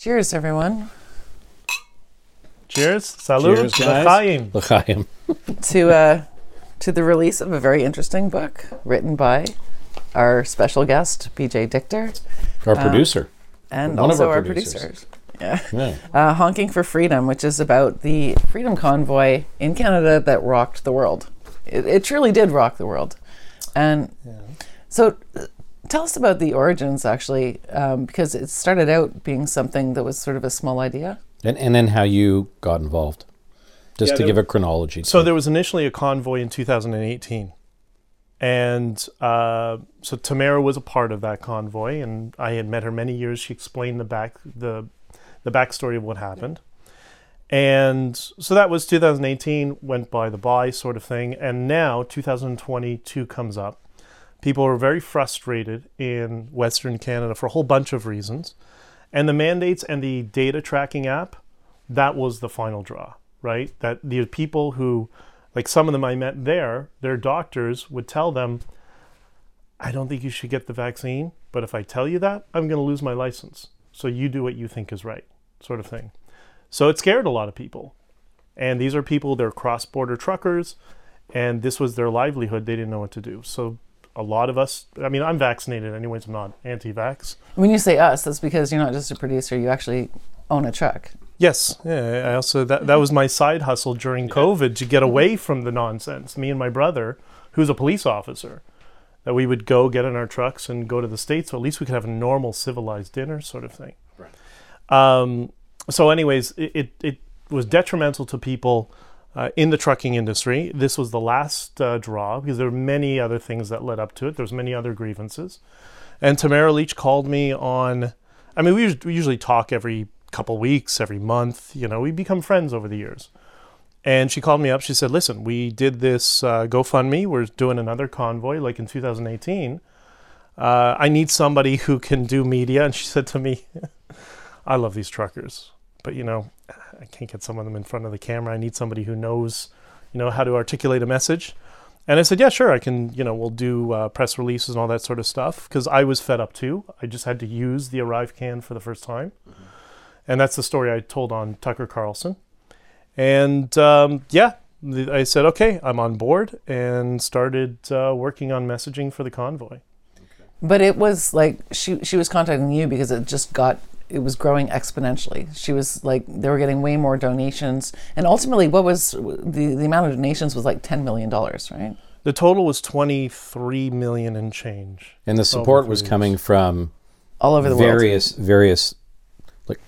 Cheers, everyone, Cheers. Salud. Cheers, guys. L'chaim. L'chaim. to uh, to the release of a very interesting book written by our special guest, BJ Dichter, Our producer. and One of also our our, producers. producers. Yeah. Yeah. Uh, Honking for Freedom, which is about the freedom convoy in Canada that rocked the world. It, it truly did rock the world. And so uh, tell us about the origins, actually, um, because it started out being something that was sort of a small idea. And, and then how you got involved. Just Yeah, to there- give a chronology. So there was initially a convoy in 2018, and uh, so Tamara was a part of that convoy, and I had met her many years. She explained the back the the backstory of what happened, and so that was 2018 went by the by sort of thing, and now 2022 comes up. People are very frustrated in Western Canada for a whole bunch of reasons, and the mandates and the data tracking app that was the final draw, right? That the people who, like some of them I met there, their doctors would tell them, I don't think you should get the vaccine, but if I tell you that, I'm going to lose my license. So you do what you think is right, sort of thing. So it scared a lot of people. And these are people, they're cross border truckers, and this was their livelihood. They didn't know what to do. So a lot of us, I mean, I'm vaccinated, anyways, I'm not anti vax. When you say us, that's because you're not just a producer, you actually own a truck. Yes, yeah. I also that that was my side hustle during COVID to get away from the nonsense. Me and my brother, who's a police officer, that we would go get in our trucks and go to the states, so at least we could have a normal civilized dinner, sort of thing. Right. Um, so, anyways, it, it it was detrimental to people uh, in the trucking industry. This was the last uh, draw because there were many other things that led up to it. There was many other grievances, and Tamara Lich called me on. I mean, we, we usually talk every couple weeks, every month. You know, we become friends over the years. And she called me up. She said, "Listen, we did this uh, GoFundMe. We're doing another convoy, like in 2018. Uh, I need somebody who can do media." And she said to me, "I love these truckers, but you know, I can't get some of them in front of the camera. I need somebody who knows, you know, how to articulate a message." And I said, "Yeah, sure. I can. You know, we'll do uh, press releases and all that sort of stuff." Because I was fed up too. I just had to use the ArriveCAN for the first time, and that's the story I told on Tucker Carlson. And um, yeah, I said, okay, I'm on board and started uh, working on messaging for the convoy. But it was like she she was contacting you because it just got it was growing exponentially. She was like they were getting way more donations, and ultimately, what was the the amount of donations was like ten million dollars, right? The total was 23 million and change. and the support was coming from All over the world. various various like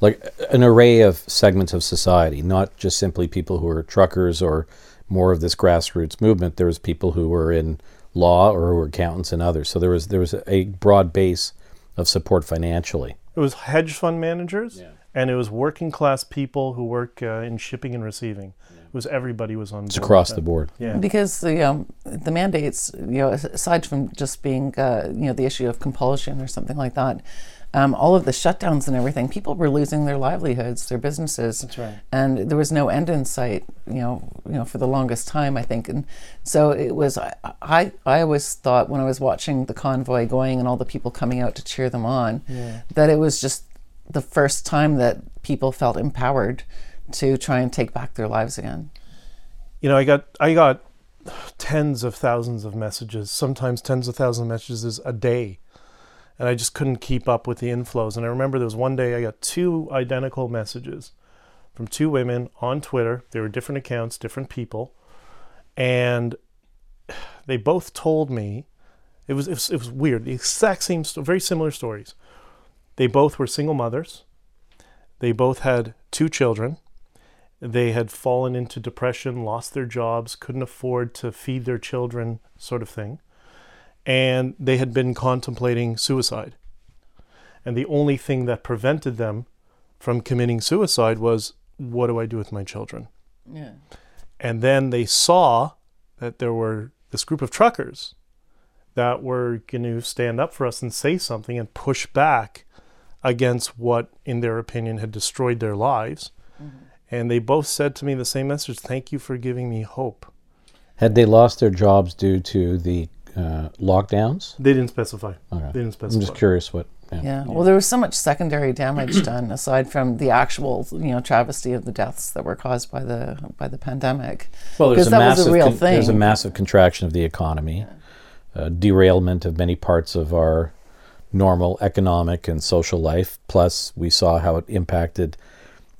like an array of segments of society, not just simply people who are truckers or more of this grassroots movement. There was people who were in law or who were accountants and others. So there was there was a broad base of support financially. It was hedge fund managers and it was working class people who work uh, in shipping and receiving. It was everybody was on It's board across the board. Yeah. because the um, the mandates, you know, aside from just being uh, you know the issue of compulsion or something like that, um, all of the shutdowns and everything, people were losing their livelihoods, their businesses. That's right. and there was no end in sight you know you know for the longest time i think and so it was i i, I always thought when i was watching the convoy going and all the people coming out to cheer them on that it was just the first time that people felt empowered to try and take back their lives again you know, I got I got tens of thousands of messages, sometimes tens of thousands of messages a day. And I just couldn't keep up with the inflows. And I remember there was one day I got two identical messages from two women on Twitter. They were different accounts, different people. And they both told me it was it was, it was weird. The exact same very similar stories. They both were single mothers. They both had two children they had fallen into depression, lost their jobs, couldn't afford to feed their children, sort of thing. And they had been contemplating suicide. And the only thing that prevented them from committing suicide was what do I do with my children? yeah And then they saw that there were this group of truckers that were going to stand up for us and say something and push back against what, in their opinion, had destroyed their lives. Mm-hmm. And they both said to me the same message Thank you for giving me hope. Had they lost their jobs due to the uh, lockdowns? They didn't specify. Okay. They didn't specify. I'm just curious what Yeah. Well, there was so much secondary damage done aside from the actual, you know, travesty of the deaths that were caused by the by the pandemic. Well, there's Because a that was massive a real con- there's a massive contraction of the economy, uh, derailment of many parts of our normal economic and social life. Plus, we saw how it impacted.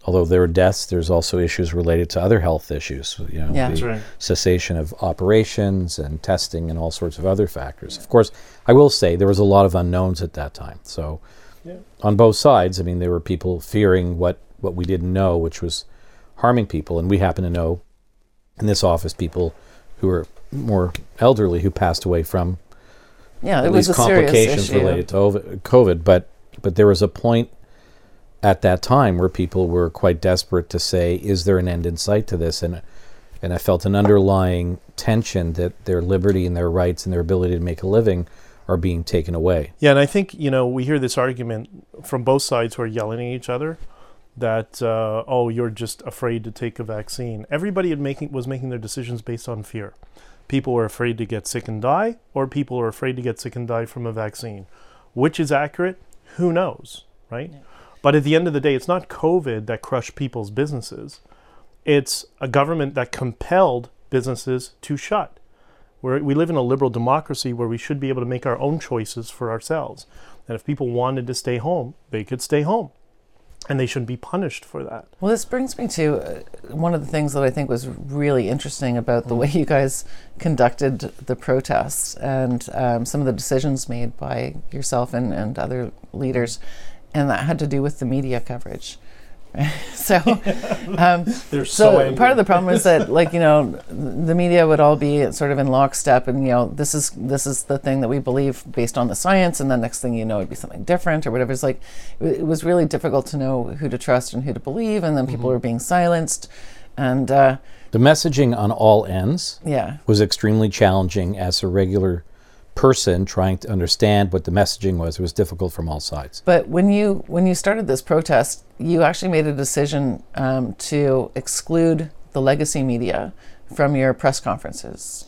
Although there were deaths, there's also issues related to other health issues. You know, Yeah. the That's right. cessation of operations and testing and all sorts of other factors. Of course, I will say there was a lot of unknowns at that time. So, on both sides, I mean, there were people fearing what what we didn't know, which was harming people, and we happen to know in this office people who were more elderly who passed away from Yeah, it at was least a complications related to COVID. But but there was a point at that time where people were quite desperate to say, "Is there an end in sight to this?" and and I felt an underlying tension that their liberty and their rights and their ability to make a living are being taken away. Yeah, and I think you know we hear this argument from both sides who are yelling at each other that uh, oh you're just afraid to take a vaccine. Everybody had making was making their decisions based on fear. People were afraid to get sick and die, or people are afraid to get sick and die from a vaccine. Which is accurate? Who knows, right? But at the end of the day, it's not COVID that crushed people's businesses. It's a government that compelled businesses to shut. We're, we live in a liberal democracy where we should be able to make our own choices for ourselves. And if people wanted to stay home, they could stay home. And they shouldn't be punished for that. Well, this brings me to uh, one of the things that I think was really interesting about the way you guys conducted the protests and um, some of the decisions made by yourself and, and other leaders, and that had to do with the media coverage. so, um, They're so, so, angry. part of the problem is that, like you know, the media would all be sort of in lockstep, and you know, this is this is the thing that we believe based on the science, and then next thing you know, it'd be something different or whatever. It's like it it was really difficult to know who to trust and who to believe, and then people were being silenced, and uh, The messaging on all ends yeah, was extremely challenging as a regular person trying to understand what the messaging was. It was difficult from all sides. But when you when you started this protest, you actually made a decision um, to exclude the legacy media from your press conferences.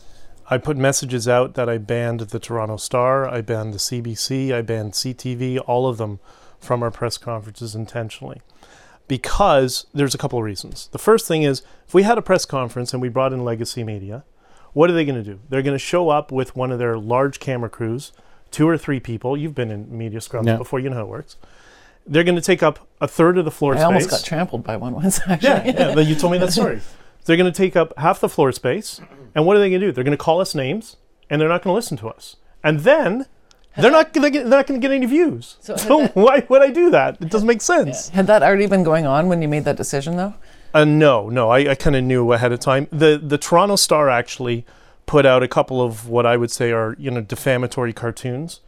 I put messages out that I banned the Toronto Star, I banned the CBC, I banned CTV, all of them from our press conferences intentionally. Because there's a couple of reasons. The first thing is if we had a press conference and we brought in legacy media, what are they going to do? They're going to show up with one of their large camera crews, two or three people. You've been in media scrums Yeah. before, you know how it works. They're going to take up a third of the floor I space. I almost got trampled by one once. Actually, Yeah, yeah. but You told me that story. They're going to take up half the floor space, and what are they going to do? They're going to call us names, and they're not going to listen to us. And then they're not gonna get, they're not going to get any views. So So, that- why would I do that? It doesn't make sense. Had that already been going on when you made that decision, though? Uh, no, no. I, I kind of knew ahead of time. The the Toronto Star actually put out a couple of what I would say are you know defamatory cartoons,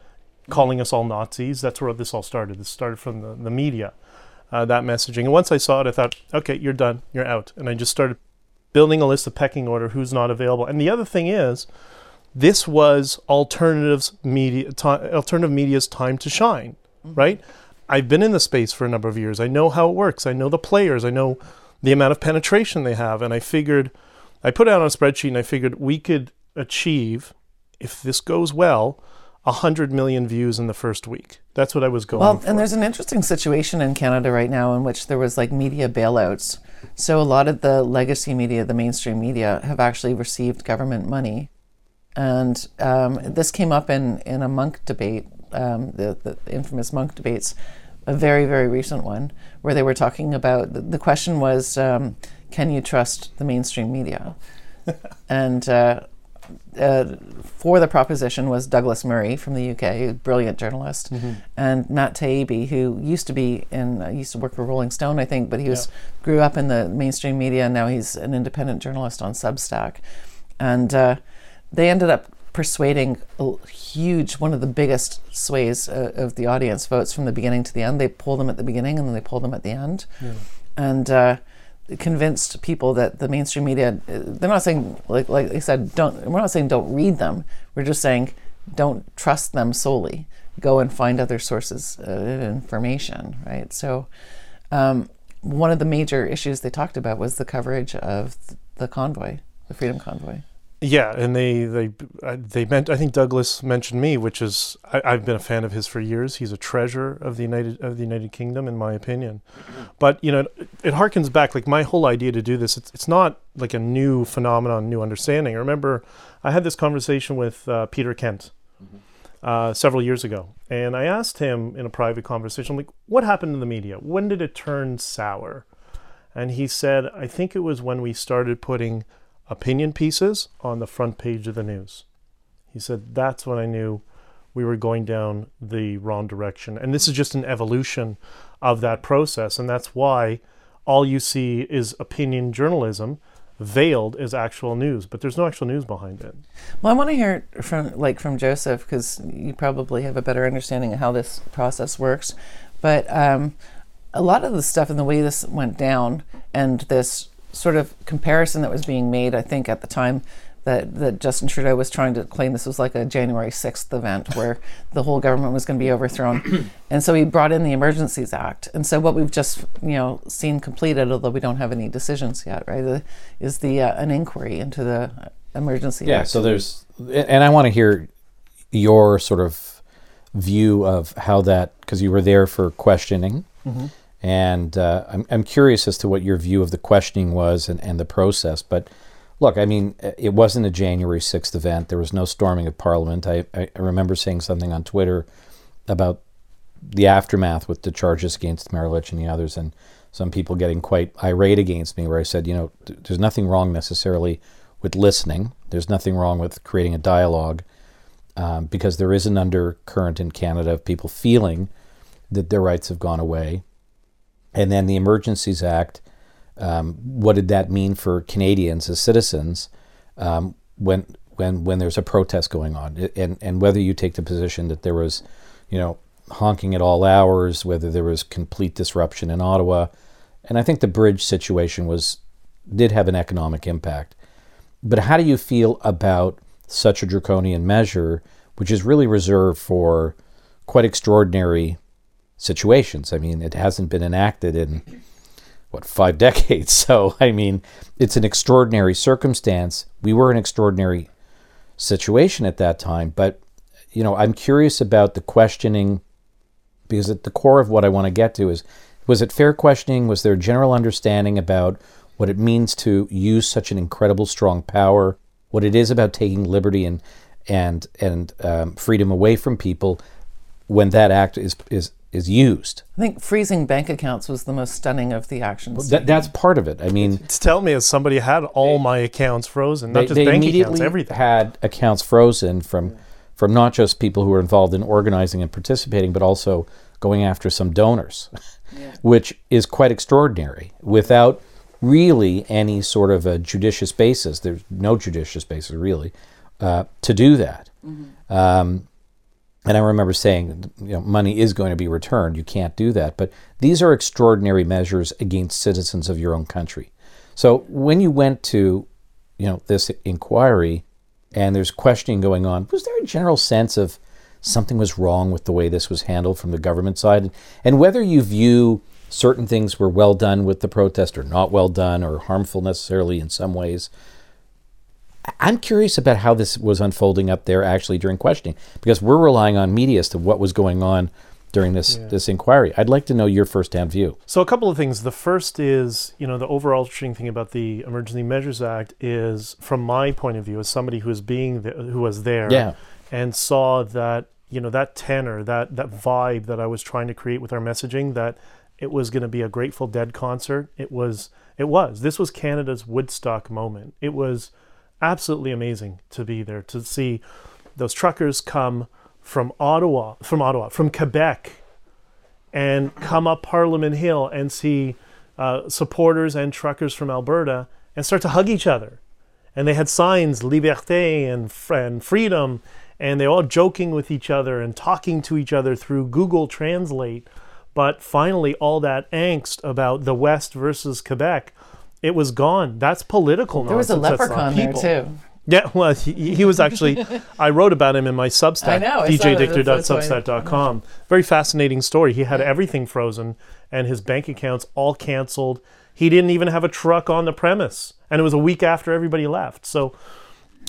calling us all Nazis. That's where this all started. This started from the the media, uh, that messaging. And once I saw it, I thought, okay, you're done, you're out. And I just started building a list of pecking order who's not available. And the other thing is, this was alternatives media, ti alternative media's time to shine, right? I've been in the space for a number of years. I know how it works. I know the players. I know the amount of penetration they have. And I figured, I put it out on a spreadsheet and I figured we could achieve, if this goes well, 100 million views in the first week. That's what I was going Well, for. and there's an interesting situation in Canada right now in which there was like media bailouts. So a lot of the legacy media, the mainstream media, have actually received government money, and um, this came up in in a Munk debate, um, the, the infamous Munk debates, a very very recent one where they were talking about the, the question was, um, can you trust the mainstream media, and. Uh, uh, for the proposition was Douglas Murray from the UK, a brilliant journalist, and Matt Taibbi, who used to be in, uh, used to work for Rolling Stone, I think, but he was grew up in the mainstream media, and now he's an independent journalist on Substack, and uh, they ended up persuading a huge, one of the biggest sways uh, of the audience votes from the beginning to the end. They pull them at the beginning and then they pull them at the end, and. Uh, convinced people that the mainstream media uh, they're not saying like like they said don't we're not saying don't read them. We're just saying don't trust them solely. Go and find other sources of information right? So um, one of the major issues they talked about was the coverage of the convoy the freedom convoy Yeah, and they they uh, they meant. I think Douglas mentioned me, which is I, I've been a fan of his for years. He's a treasure of the United of the United Kingdom, in my opinion. But you know, it, it harkens back. Like my whole idea to do this, it's it's not like a new phenomenon, new understanding. I remember I had this conversation with uh, Peter Kent uh, several years ago, and I asked him in a private conversation, like, what happened in the media? When did it turn sour? And he said, I think it was when we started putting opinion pieces on the front page of the news. He said, that's when I knew we were going down the wrong direction. And this is just an evolution of that process. And that's why all you see is opinion journalism veiled as actual news, but there's no actual news behind it. Well, I want to hear from like from Joseph because you probably have a better understanding of how this process works. But um, a lot of the stuff and the way this went down, and this sort of comparison that was being made, I think at the time that, that Justin Trudeau was trying to claim this was like a January 6th event where the whole government was going to be overthrown. and so he brought in the Emergencies Act. And so what we've just, you know, seen completed, although we don't have any decisions yet, right, is the uh, an inquiry into the Emergency Yeah, Act. so there's, and I want to hear your sort of view of how that, because you were there for questioning. And uh, I'm, I'm curious as to what your view of the questioning was and, and the process. But look, I mean, it wasn't a January 6th event. There was no storming of Parliament. I, I remember saying something on Twitter about the aftermath with the charges against Marilich and the others, and some people getting quite irate against me, where I said, you know, there's nothing wrong necessarily with listening. There's nothing wrong with creating a dialogue um, because there is an undercurrent in Canada of people feeling that their rights have gone away. And then the Emergencies Act, um, what did that mean for Canadians as citizens um, when when when there's a protest going on, and and whether you take the position that there was, you know, honking at all hours, whether there was complete disruption in Ottawa, and I think the bridge situation was did have an economic impact. But how do you feel about such a draconian measure, which is really reserved for quite extraordinary situations? I mean, it hasn't been enacted in what five decades. So I mean, it's an extraordinary circumstance. We were in an extraordinary situation at that time, but you know, I'm curious about the questioning because at the core of what I want to get to is was it fair questioning? Was there a general understanding about what it means to use such an incredible strong power? What it is about taking liberty and and and um, freedom away from people when that act is is is used? I think freezing bank accounts was the most stunning of the actions. That, that's part of it. I mean, It's tell me as somebody had all my accounts frozen, not they, just they bank immediately accounts, everything. had accounts frozen from from not just people who were involved in organizing and participating, but also going after some donors, which is quite extraordinary. Without really any sort of a judicious basis, there's no judicious basis really uh, to do that. Um, and I remember saying, you know, money is going to be returned. You can't do that. But these are extraordinary measures against citizens of your own country. So when you went to, you know, this inquiry, and there's questioning going on, was there a general sense of something was wrong with the way this was handled from the government side, and whether you view certain things were well done with the protest or not well done or harmful necessarily in some ways? I'm curious about how this was unfolding up there actually during questioning because we're relying on media as to what was going on during this this inquiry. I'd like to know your firsthand view. So a couple of things. The first is, you know, the overall interesting thing about the Emergency Measures Act is, from my point of view, as somebody who is being the, who was there, Yeah. and saw that, you know, that tenor, that that vibe that I was trying to create with our messaging, that it was going to be a Grateful Dead concert. It was. It was. This was Canada's Woodstock moment. It was absolutely amazing to be there to see those truckers come from Ottawa, from Ottawa, from Quebec, and come up Parliament Hill and see uh, supporters and truckers from Alberta and start to hug each other. And they had signs, liberté and, and freedom, and they were all joking with each other and talking to each other through Google Translate. But finally, all that angst about the West versus Quebec, it was gone. That's political there was a nonsense. That's not leprechaun there too. Yeah, well, he, he was actually. I wrote about him in my Substack, I know, I saw that. That's- that's why- bjdichter.substack.com. Very fascinating story. He had everything frozen and his bank accounts all canceled. He didn't even have a truck on the premise, and it was a week after everybody left. So,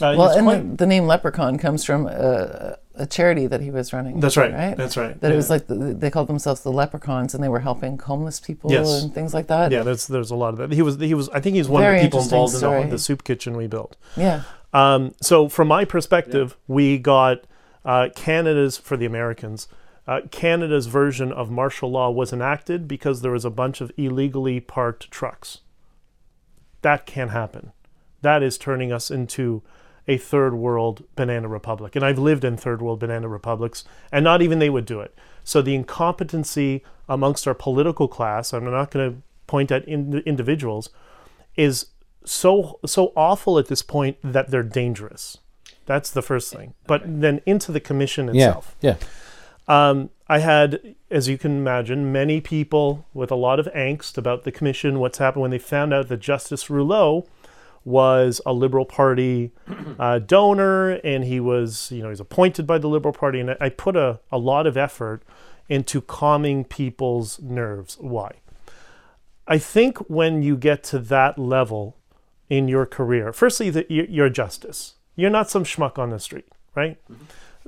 Uh, Well, and quite- the, the name Leprechaun comes from a, a charity that he was running. That's right. Right. That's right. That it was like the, they called themselves the Leprechauns, and they were helping homeless people Yes. and things like that. yeah, there's there's a lot of that. He was he was I think he's one Very of the people interesting involved in the, the soup kitchen we built. Yeah. Um, so from my perspective, we got uh, Canada's for the Americans. Uh, Canada's version of martial law was enacted because there was a bunch of illegally parked trucks. That can't happen. That is turning us into a third world banana republic. And I've lived in third world banana republics, and not even they would do it. So the incompetency amongst our political class, I'm not going to point at in- individuals, is so so awful at this point that they're dangerous. That's the first thing. But then into the commission Yeah, itself. yeah. Um, I had, as you can imagine, many people with a lot of angst about the commission, what's happened when they found out that Justice Rouleau was a Liberal Party uh, donor and he was, you know, he's appointed by the Liberal Party. And I, I put a, a lot of effort into calming people's nerves. Why? I think when you get to that level in your career, firstly, that you- you're a justice. You're not some schmuck on the street, right?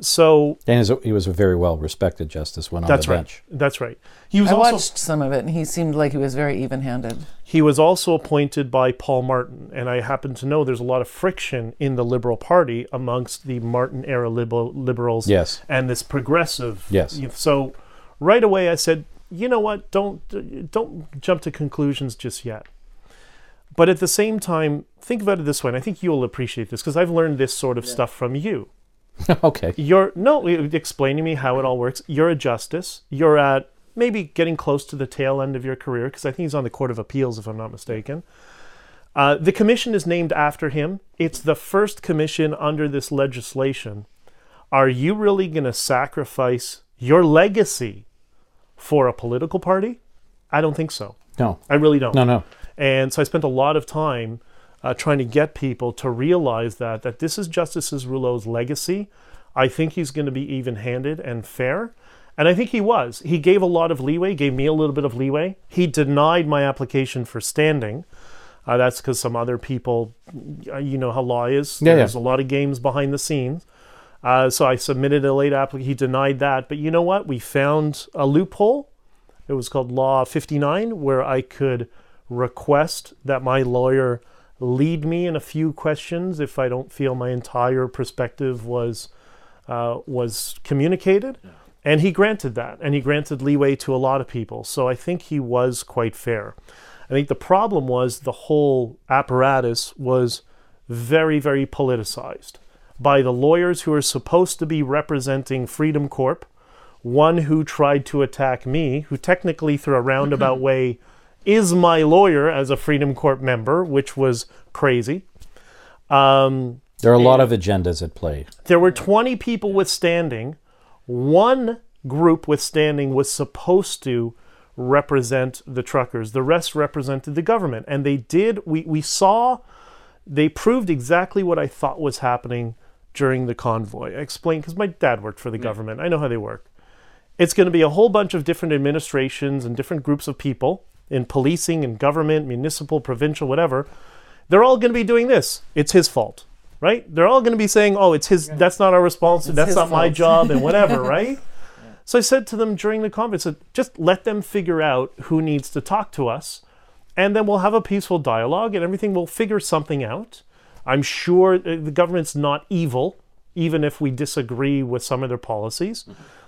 So And he's he was a very well respected justice when on that's the right. bench. That's right. He was I also watched some of it, and he seemed like he was very even-handed. he was also appointed by Paul Martin, and I happen to know there's a lot of friction in the Liberal Party amongst the Martin era liberal, liberals Yes. and this progressive. Yes. So right away I said, you know what? Don't don't jump to conclusions just yet. But at the same time, think about it this way, and I think you'll appreciate this because I've learned this sort of stuff from you. okay. You're no explain to me how it all works. You're a justice. You're at maybe getting close to the tail end of your career because I think he's on the Court of Appeals, if I'm not mistaken. Uh, the commission is named after him. It's the first commission under this legislation. Are you really going to sacrifice your legacy for a political party? I don't think so. No. I really don't. No, no. And so I spent a lot of time uh, trying to get people to realize that that this is Justice Rouleau's legacy. I think he's going to be even-handed and fair, and I think he was. He gave a lot of leeway, gave me a little bit of leeway. He denied my application for standing. Uh, that's because some other people, uh, you know how law is. Yeah, yeah. There's a lot of games behind the scenes. Uh, so I submitted a late application. He denied that, but you know what? We found a loophole. It was called Law 59, where I could request that my lawyer lead me in a few questions if I don't feel my entire perspective was uh, was communicated. And he granted that, and he granted leeway to a lot of people. So I think he was quite fair. I think the problem was the whole apparatus was very, very politicized by the lawyers who are supposed to be representing Freedom Corp. One who tried to attack me, who technically, through a roundabout way, is my lawyer as a Freedom Corp member, which was crazy. Um, There are a lot of agendas at play. there were 20 people withstanding. One group withstanding was supposed to represent the truckers. The rest represented the government. And they did, we, we saw, they proved exactly what I thought was happening during the convoy. I explained, because my dad worked for the government. I know how they work. It's going to be a whole bunch of different administrations and different groups of people in policing and government, municipal, provincial, whatever. They're all going to be doing this. It's his fault, right? They're all going to be saying, "Oh, it's his. That's not our responsibility. That's not my job, and whatever, right?" So I said to them during the conference, just let them figure out who needs to talk to us, and then we'll have a peaceful dialogue, and everything will figure something out. I'm sure uh, the government's not evil, even if we disagree with some of their policies.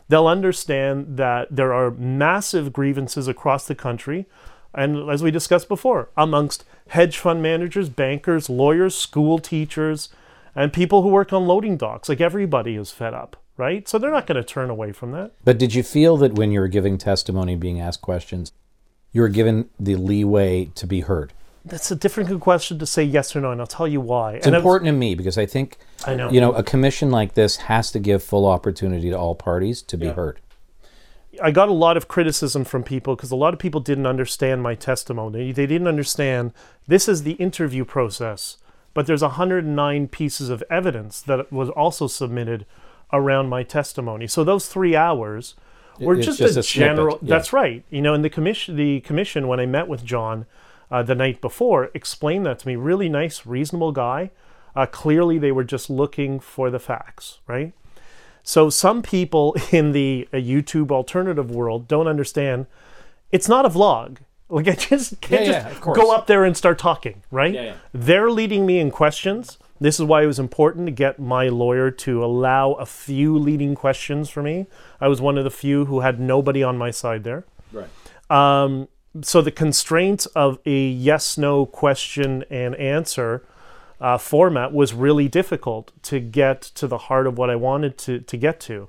They'll understand that there are massive grievances across the country, and as we discussed before, amongst hedge fund managers, bankers, lawyers, school teachers, and people who work on loading docks. Like everybody is fed up, right? So they're not going to turn away from that. But did you feel that when you were giving testimony, being asked questions, you were given the leeway to be heard? That's a different question to say yes or no, and I'll tell you why. It's and important to me because I think I know. you know a commission like this has to give full opportunity to all parties to be heard. I got a lot of criticism from people because a lot of people didn't understand my testimony. They didn't understand this is the interview process, but there's 109 pieces of evidence that was also submitted around my testimony. So those three hours were It's just, just a, a general. yeah. That's right. You know, and the commission, the commission, when I met with John uh, the night before, explained that to me. Really nice, reasonable guy. Uh, clearly, they were just looking for the facts, right? So some people in the uh, YouTube alternative world don't understand. It's not a vlog. Like I just can't Yeah, just yeah, go up there and start talking, right? Yeah. They're leading me in questions. This is why it was important to get my lawyer to allow a few leading questions for me. I was one of the few who had nobody on my side there. Right. Um, so the constraints of a yes no question and answer uh, format was really difficult to get to the heart of what I wanted to, to get to.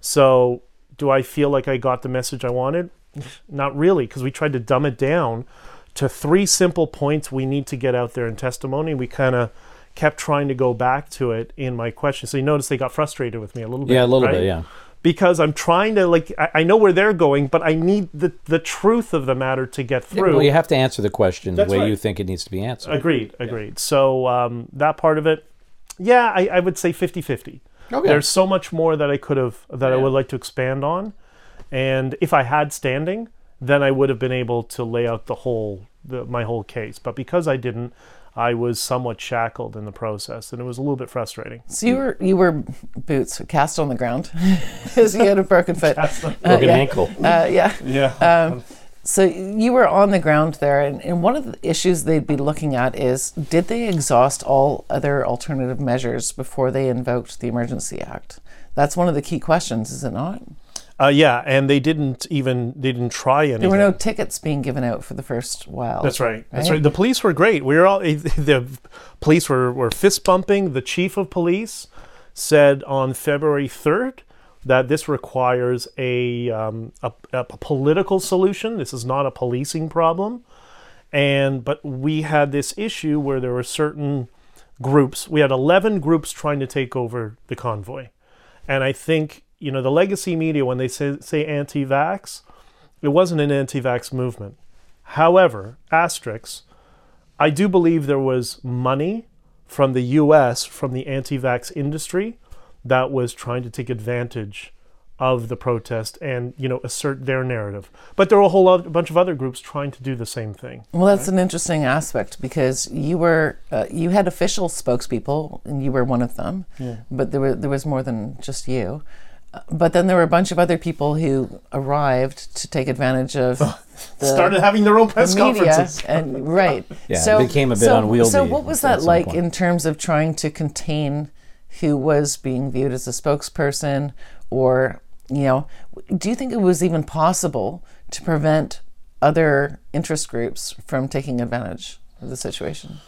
So, do I feel like I got the message I wanted? Not really, because we tried to dumb it down to three simple points we need to get out there in testimony. We kind of kept trying to go back to it in my question. So, you notice they got frustrated with me a little bit. Yeah, a little right? bit. Yeah. Because I'm trying to like I, I know where they're going, but I need the the truth of the matter to get through. Well, you have to answer the question That's the way right. you think it needs to be answered. agreed, agreed. So um, that part of it, yeah, I, I would say 50-50. Okay. There's so much more that I could have that I would like to expand on, and if I had standing, then I would have been able to lay out the whole the, my whole case. But because I didn't, I was somewhat shackled in the process, and it was a little bit frustrating. So you were you were boots cast on the ground because you had a broken foot. Broken yeah. ankle. Uh, yeah. Yeah. Um, so you were on the ground there, and, and one of the issues they'd be looking at is did they exhaust all other alternative measures before they invoked the Emergency Act? That's one of the key questions, is it not? Uh, yeah, and they didn't even they didn't try anything. There were no tickets being given out for the first while. That's right. That's Right? right. The police were great. We were all the police were, were fist bumping. The chief of police said on February third that this requires a, um, a a political solution. This is not a policing problem. And but we had this issue where there were certain groups. We had eleven groups trying to take over the convoy, and I think you know the legacy media when they say say anti-vax, it wasn't an anti-vax movement. However, asterisks, I do believe there was money from the US, from the anti vax industry, that was trying to take advantage of the protest and, you know, assert their narrative. But there were a whole other, bunch of other groups trying to do the same thing. Well, that's an interesting aspect because you were uh, you had official spokespeople, and you were one of them. But there were there was more than just you. But then there were a bunch of other people who arrived to take advantage of the, Started having their own press conferences. and right. Yeah, it became a bit so, unwieldy So what was that like point. in terms of trying to contain who was being viewed as a spokesperson, or you know, do you think it was even possible to prevent other interest groups from taking advantage of the situation?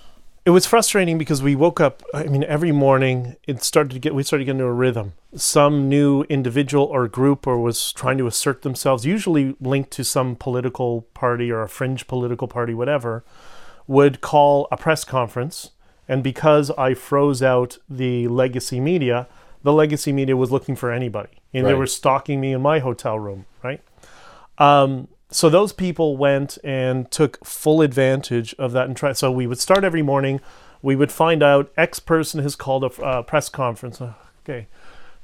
It was frustrating because we woke up. I mean, every morning it started to get. We started getting into a rhythm. Some new individual or group or was trying to assert themselves, usually linked to some political party or a fringe political party, whatever, would call a press conference. And because I froze out the legacy media, the legacy media was looking for anybody, and they were stalking me in my hotel room, right? Um, so those people went and took full advantage of that and try. So we would start every morning. We would find out X person has called a uh, press conference. Uh, Okay,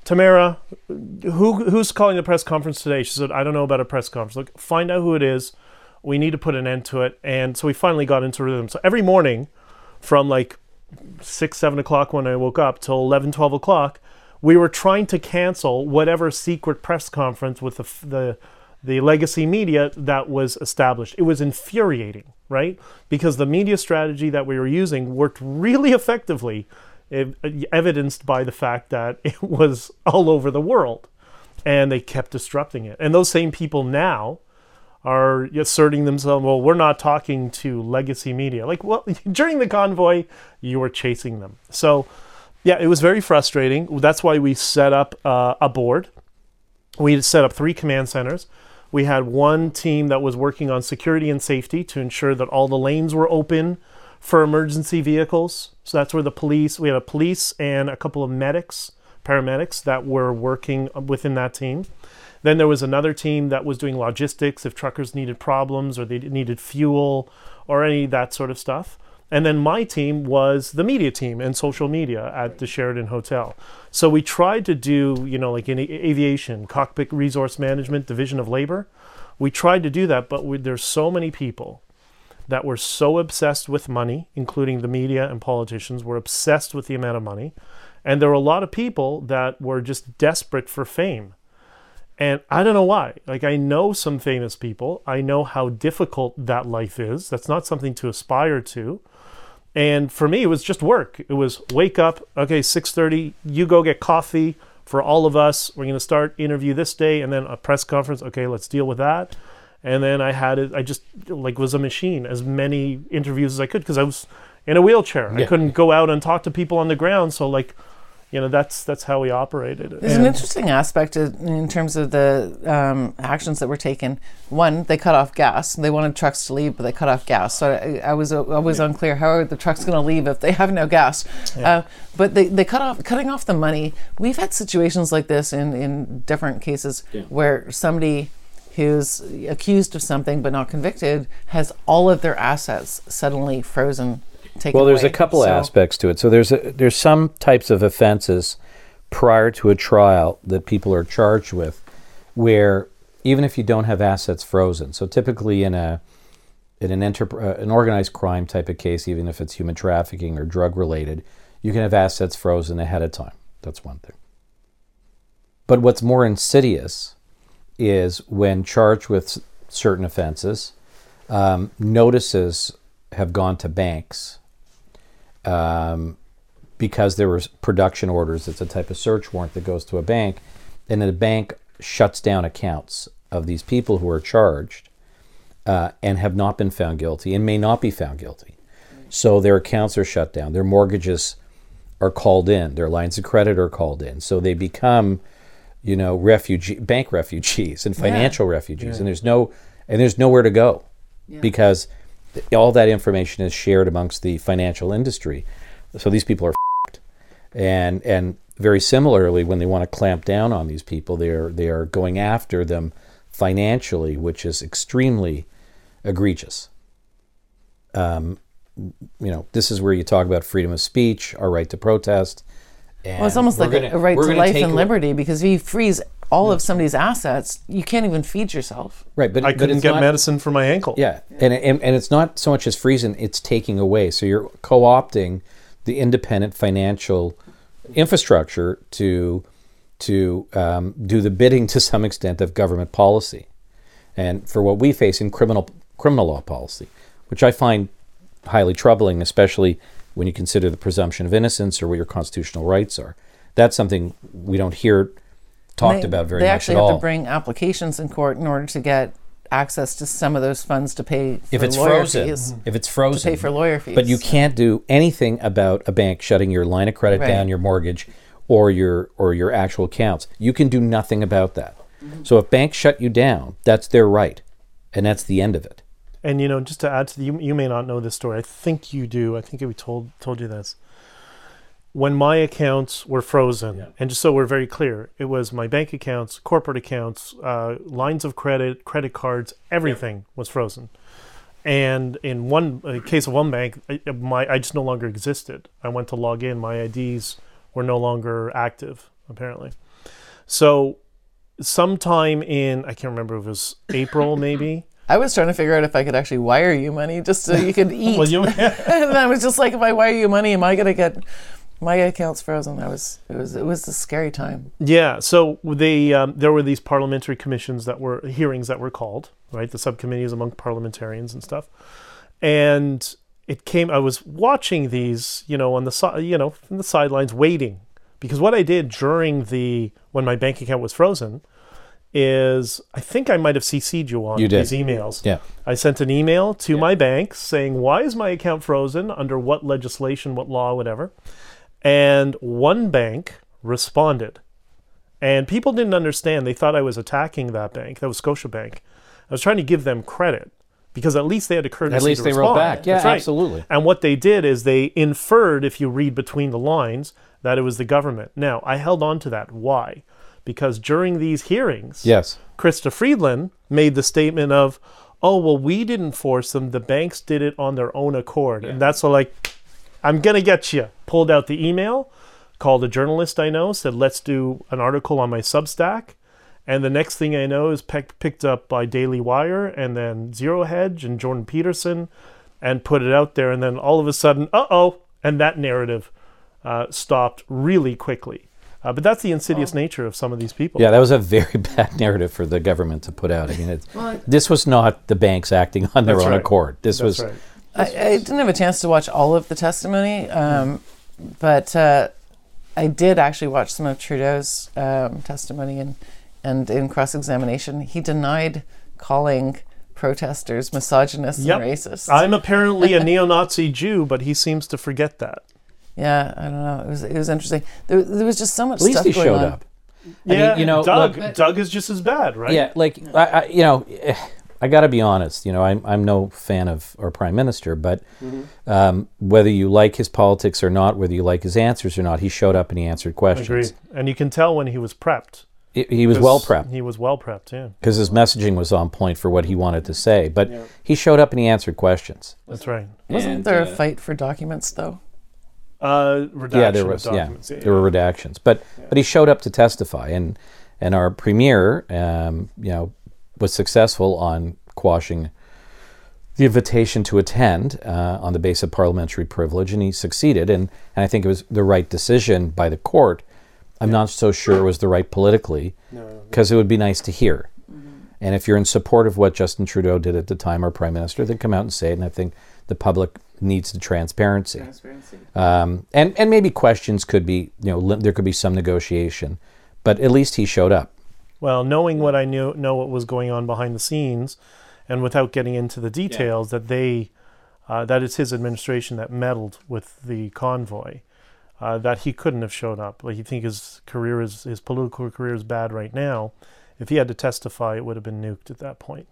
Tamara, who who's calling the press conference today? She said, I don't know about a press conference. Look, find out who it is. We need to put an end to it. And so we finally got into rhythm. So every morning, from like six, seven o'clock when I woke up till 11, 12 o'clock, we were trying to cancel whatever secret press conference with the, the, the legacy media that was established. It was infuriating, right? Because the media strategy that we were using worked really effectively, evidenced by the fact that it was all over the world and they kept disrupting it. And those same people now are asserting themselves, well, we're not talking to legacy media. Like, well, during the convoy, you were chasing them. So, yeah, it was very frustrating. That's why we set up uh, a board. We set up three command centers. We had one team that was working on security and safety to ensure that all the lanes were open for emergency vehicles. So that's where the police, we had a police and a couple of medics, paramedics that were working within that team. Then there was another team that was doing logistics if truckers needed problems or they needed fuel or any that sort of stuff. And then my team was the media team and social media at the Sheraton Hotel. So we tried to do, you know, like in aviation, cockpit resource management, division of labor. We tried to do that, but we, there's so many people that were so obsessed with money, including the media and politicians, were obsessed with the amount of money. And there were a lot of people that were just desperate for fame. And I don't know why. Like, I know some famous people. I know how difficult that life is. That's not something to aspire to. And for me, it was just work. It was wake up, okay, 6:30, you go get coffee for all of us. We're going to start interview this day and then a press conference. Okay, let's deal with that. And then I had it I just like was a machine as many interviews as I could because I was in a wheelchair. I couldn't go out and talk to people on the ground, so like you know, that's that's how we operated. There's an interesting aspect in in terms of the um, actions that were taken. One, they cut off gas. They wanted trucks to leave, but they cut off gas. So I, I was I was unclear how are the trucks going to leave if they have no gas. Uh, but they, they cut off cutting off the money. We've had situations like this in in different cases where somebody who's accused of something but not convicted has all of their assets suddenly frozen. Taken Well, there's a couple So- aspects to it. So there's a, there's some types of offenses prior to a trial that people are charged with, where even if you don't have assets frozen. So typically in a in an enter, uh, an organized crime type of case, even if it's human trafficking or drug related, you can have assets frozen ahead of time. That's one thing. But what's more insidious is when charged with certain offenses, um, notices have gone to banks um, because there were production orders. It's a type of search warrant that goes to a bank, and the bank shuts down accounts of these people who are charged uh, and have not been found guilty and may not be found guilty. So their accounts are shut down. Their mortgages are called in. Their lines of credit are called in. So they become, you know, refugee bank refugees and financial refugees. And there's no and there's nowhere to go because th- all that information is shared amongst the financial industry. So these people are f***ed. and and very similarly, when they want to clamp down on these people, they are they are going after them financially, which is extremely egregious. Um, you know, this is where you talk about freedom of speech, our right to protest. Well, it's almost like a- gonna- a right to life and away- liberty because if you freeze all of somebody's assets, you can't even feed yourself. Right, but I but couldn't it's get not- medicine for my ankle. Yeah, and, and and it's not so much as freezing; it's taking away. So you're co-opting the independent financial infrastructure to to um, do the bidding to some extent of government policy, and for what we face in criminal criminal law policy, which I find highly troubling, especially when you consider the presumption of innocence or what your constitutional rights are. That's something we don't hear talked they, about very much at all. they much actually have all. to bring applications in court in order to get access to some of those funds to pay for if it's lawyer frozen, fees. if it's frozen, to pay for lawyer fees. But you can't do anything about a bank shutting your line of credit Right. down, your mortgage, or your or your actual accounts. You can do nothing about that. Mm-hmm. So if banks shut you down, that's their right, and that's the end of it. And you know, just to add to the, you, you may not know this story. I think you do. I think we told told you this. When my accounts were frozen, and just so we're very clear, it was my bank accounts, corporate accounts, uh, lines of credit, credit cards, everything was frozen. And in one uh, case of one bank, I, my I just no longer existed. I went to log in, my IDs were no longer active, apparently. So, sometime in I can't remember if it was April, maybe. I was trying to figure out if I could actually wire you money just so you could eat. Well, you and I was just like, if I wire you money, am I gonna get my account's frozen? I was it was it was a scary time. Yeah, so they um, there were these parliamentary commissions that were hearings that were called, right? The subcommittees among parliamentarians and stuff, and it came. I was watching these, you know, on the side, you know, from the sidelines, waiting because what I did during the when my bank account was frozen is I think I might have CC'd you on You these emails. Yeah. I sent an email to my bank saying, why is my account frozen? Under what legislation, what law, whatever. And one bank responded. And people didn't understand. They thought I was attacking that bank. That was Scotiabank. I was trying to give them credit because at least they had a courtesy At least they wrote back. Yeah, That's right. absolutely. And what they did is they inferred, if you read between the lines, that it was the government. Now, I held on to that. Why? Because during these hearings, Yes. Chrystia Freeland made the statement of, "Oh well, we didn't force them. The banks did it on their own accord." And that's all like, "I'm gonna get you." Pulled out the email, called a journalist I know, said, "Let's do an article on my Substack." And the next thing I know is pick, picked up by Daily Wire and then Zero Hedge and Jordan Peterson and put it out there, and then all of a sudden, uh oh, and that narrative uh, stopped really quickly. Uh, but that's the insidious nature of some of these people. Yeah, that was a very bad narrative for the government to put out. I mean, it's, this was not the banks acting on their own right. accord. This That's was right. I, I didn't have a chance to watch all of the testimony, um, but uh, I did actually watch some of Trudeau's um, testimony and and in cross examination, he denied calling protesters misogynists Yep. and racists. I'm apparently a neo-Nazi Jew, but he seems to forget that. Yeah, I don't know. It was it was interesting. There, there was just so much at least stuff he going showed on. up. I mean, Yeah, you know, Doug. look- Doug is just as bad, right? Yeah, like I, I, you know, eh, I got to be honest. You know, I'm I'm no fan of our prime minister, but Mm-hmm. um, whether you like his politics or not, whether you like his answers or not, he showed up and he answered questions. Agreed. And you can tell when he was prepped. He, he was well prepped. He was well prepped. Yeah, because his messaging was on point for what he wanted to say. But he showed up and he answered questions. that's right. Wasn't And, there a uh, fight for documents though? Uh, redaction yeah, there was. Yeah, documents. there were redactions, but but he showed up to testify, and and our premier, um, you know, was successful on quashing the invitation to attend uh, on the basis of parliamentary privilege, and he succeeded. And, and I think it was the right decision by the court. I'm not so sure it was the right politically, because it would be nice to hear. And if you're in support of what Justin Trudeau did at the time, our prime minister, then come out and say it. And I think the public needs the transparency. Um, and and maybe questions could be, you know, li- there could be some negotiation, but at least he showed up. Well, knowing what I knew, know what was going on behind the scenes, and without getting into the details, that they, uh, that it's his administration that meddled with the convoy, uh, that he couldn't have showed up. Like you think his career is his political career is bad right now. If he had to testify, it would have been nuked at that point.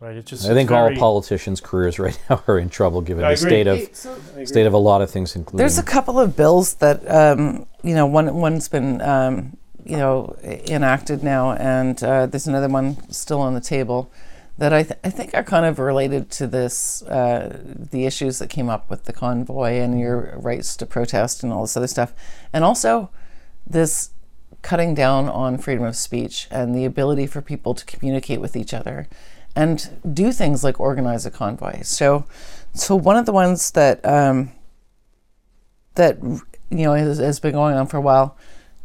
Right? It just I think it's all politicians' careers right now are in trouble given I the agree. state of state of a lot of things, including There's a couple of bills that um, you know one one's been um, you know enacted now, and uh, there's another one still on the table that I, th- I think are kind of related to this uh, the issues that came up with the convoy and your rights to protest and all this other stuff, and also this cutting down on freedom of speech and the ability for people to communicate with each other and do things like organize a convoy. So, so one of the ones that um, that you know has, has been going on for a while,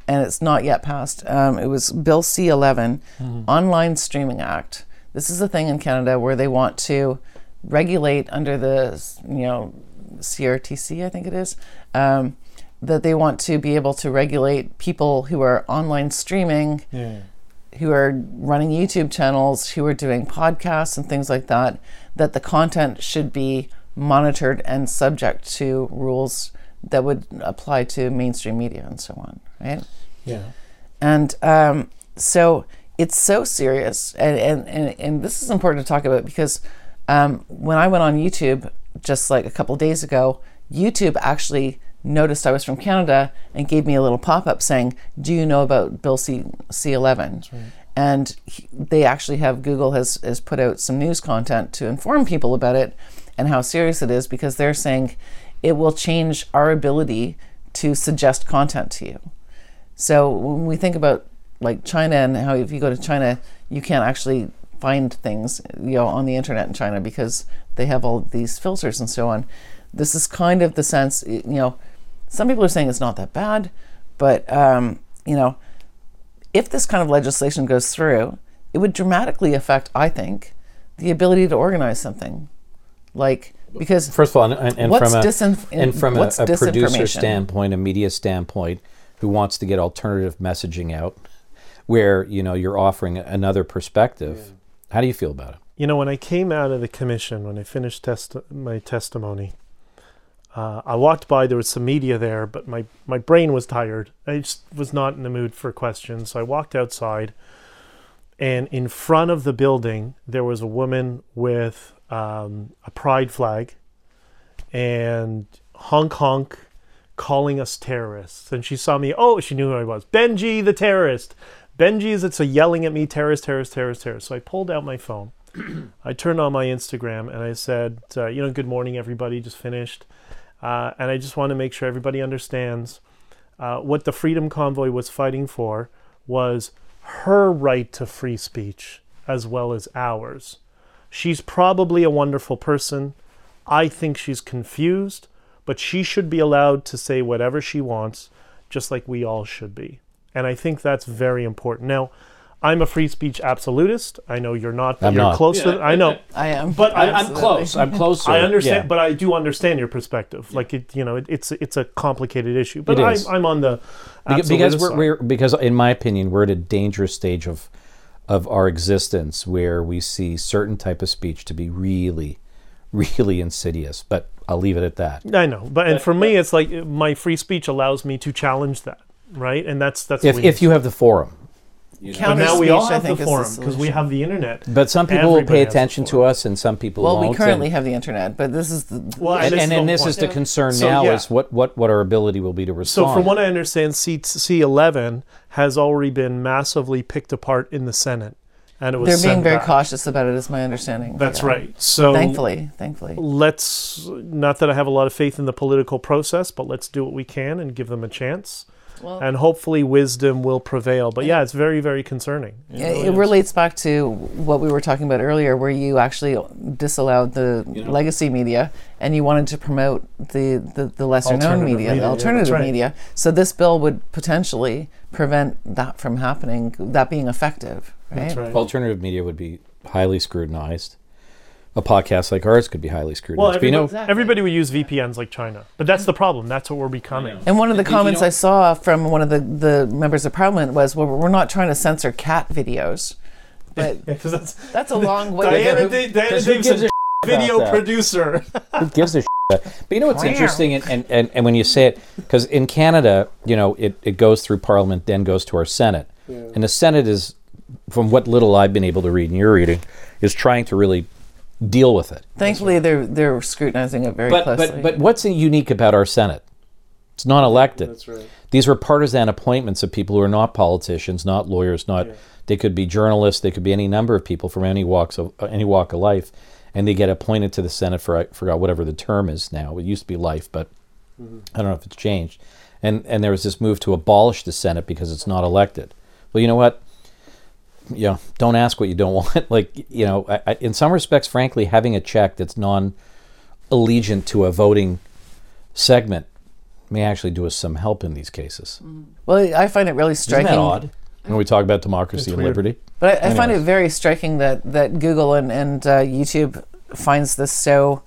and it's not yet passed. Um, it was Bill C11, Online Streaming Act. This is a thing in Canada where they want to regulate under the you know CRTC, I think it is, um, that they want to be able to regulate people who are online streaming Yeah. Who are running YouTube channels, who are doing podcasts and things like that, that the content should be monitored and subject to rules that would apply to mainstream media and so on, right? Yeah. And um, so it's so serious, and, and, and, and this is important to talk about because um, when I went on YouTube just like a couple days ago, YouTube actually noticed I was from Canada and gave me a little pop up saying, Do you know about Bill C C11? And he, they actually have Google has, has put out some news content to inform people about it and how serious it is because they're saying it will change our ability to suggest content to you. So when we think about like China and how if you go to China, you can't actually find things you know on the internet in China because they have all these filters and so on. This is kind of the sense you know. Some people are saying it's not that bad, but um, you know, if this kind of legislation goes through, it would dramatically affect, I think, the ability to organize something. Like because First of all, and, and, and What's from a disinf- and from a, what's a producer standpoint, a media standpoint, who wants to get alternative messaging out, where you know you're offering another perspective. How do you feel about it? You know, when I came out of the commission, when I finished test- my testimony, uh, I walked by. There was some media there, but my, my brain was tired. I just was not in the mood for questions. So I walked outside, and in front of the building, there was a woman with um, a pride flag and honk honk calling us terrorists. And she saw me. Oh, she knew who I was. Benji the terrorist. Benji is it's a yelling at me, terrorist, terrorist, terrorist, terrorist. So I pulled out my phone. I turned on my Instagram and I said, uh, you know, good morning, everybody. Just finished. Uh, and I just want to make sure everybody understands uh, what the Freedom Convoy was fighting for was her right to free speech as well as ours. She's probably a wonderful person. I think she's confused, but she should be allowed to say whatever she wants, just like we all should be. And I think that's very important. Now, I'm a free speech absolutist. I know you're not, but I'm you're not. close to I know. I am. But I- I'm close. I'm closer. I understand, Yeah. but I do understand your perspective. Like it, you know, it, it's it's a complicated issue. But It I'm. I'm on the Beca- because we're, side. we're because in my opinion we're at a dangerous stage of of our existence where we see certain type of speech to be really really insidious but i'll leave it at that I know, but and for me, it's like my free speech allows me to challenge that, right? And that's that's if, what if you have the forum But now we all have the forum because we have the internet. but some people will pay has the attention to forum. us and some people Well, won't we currently and, have the internet, but this is the. Well, and, this and, is and the this is the concern So, now yeah. is what, what what our ability will be to respond. So respond from what I understand, C C11 has already been massively picked apart in the Senate, and it was They're being sent very back. cautious about it, is my understanding. That's Yeah. right. So Thankfully, thankfully. let's not that I have a lot of faith in the political process, but let's do what we can and give them a chance. Well- and hopefully wisdom will prevail. But yeah, it's very, very concerning. It Yeah, really it is. relates back to what we were talking about earlier, where you actually disallowed the legacy media and you wanted to promote the, the, the lesser known media, media, the yeah, alternative that's right. media. So this bill would potentially prevent that from happening, that being effective. Right? That's right. alternative media would be highly scrutinized a podcast like ours could be highly Well, scrutinized but you know everybody, everybody would use VPNs like China, but that's the problem. That's what we're becoming. And one of the And you comments know- I saw from one of the, the members of parliament was, well, we're not trying to censor cat videos. But Because that's that's a long way. Diana, to Da- Diana Because who Davidson, gives a video that? producer. who gives a shit? But you know what's interesting, and, and, and, and when you say it, because in Canada, you know, it, it goes through Parliament, then goes to our Senate, and the Senate is, from what little I've been able to read and you're reading, is trying to really deal with it. Thankfully, they're they're scrutinizing it very But closely. but but what's unique about our Senate? It's not elected. That's right. These were partisan appointments of people who are not politicians, not lawyers, not they could be journalists, they could be any number of people from any walks of uh, any walk of life, and they get appointed to the Senate for I forgot whatever the term is now. It used to be life, but I don't know if it's changed. And and there was this move to abolish the Senate because it's not elected. Well, you know what? You know, don't ask what you don't want. like you know, I, I, in some respects, frankly, having a check that's non allegiant to a voting segment may actually do us some help in these cases. well, I find it really striking. Isn't striking. that odd? When we talk about democracy It's and weird. liberty. But I, I find it very striking that that Google and and uh, YouTube finds this so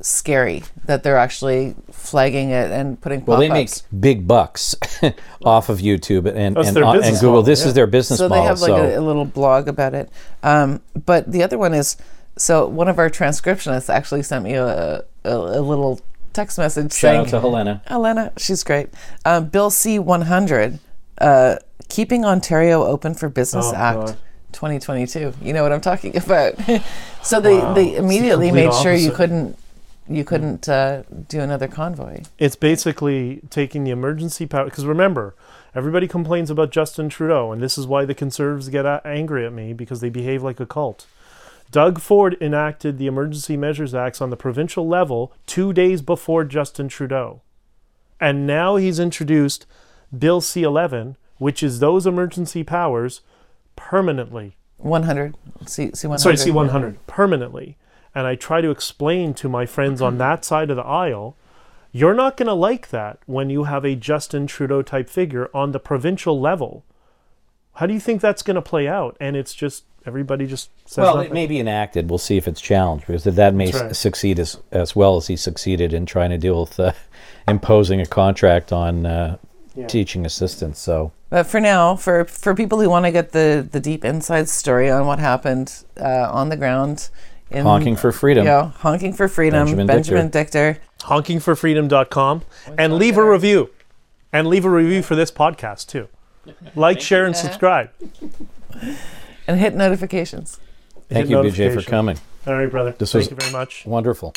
scary that they're actually flagging it and putting Well, they make big bucks off of YouTube and That's and, uh, and Google. model, This yeah. is their business so model. they have like so a, a little blog about it. Um, but the other one is so one of our transcriptionists actually sent me a, a, a little text message shout saying out to Helena. Helena, she's great. Um, Bill C 100, uh, Keeping Ontario Open for Business Oh, Act God. 2022. You know what I'm talking about. so they, Wow. they It's the immediately complete made sure you couldn't you couldn't uh, do another convoy. It's basically taking the emergency power. Because remember, everybody complains about Justin Trudeau, and this is why the conservatives get angry at me because they behave like a cult. Doug Ford enacted the Emergency Measures Acts on the provincial level two days before Justin Trudeau. And now he's introduced Bill C 11, which is those emergency powers permanently. 100. C, C100. Sorry, C 100, permanently. And I try to explain to my friends on that side of the aisle you're not going to like that when you have a Justin Trudeau type figure on the provincial level. How do you think that's going to play out? And it's just everybody just says Well, nothing. it may be enacted. We'll see if it's challenged because that may That's s- right. succeed as, as well as he succeeded in trying to deal with uh, imposing a contract on uh, Yeah. teaching assistants. So But for now, for for people who want to get the the deep inside story on what happened uh, on the ground, in, honking for freedom. yeah, honking for freedom, Benjamin Benjamin, Dichter. honkingforfreedom.com and leave a review. And leave a review for this podcast too. Like, share, and subscribe. and hit notifications. Thank Hit you, BJ, for coming. All right, brother. This Thank was- you very much. Wonderful.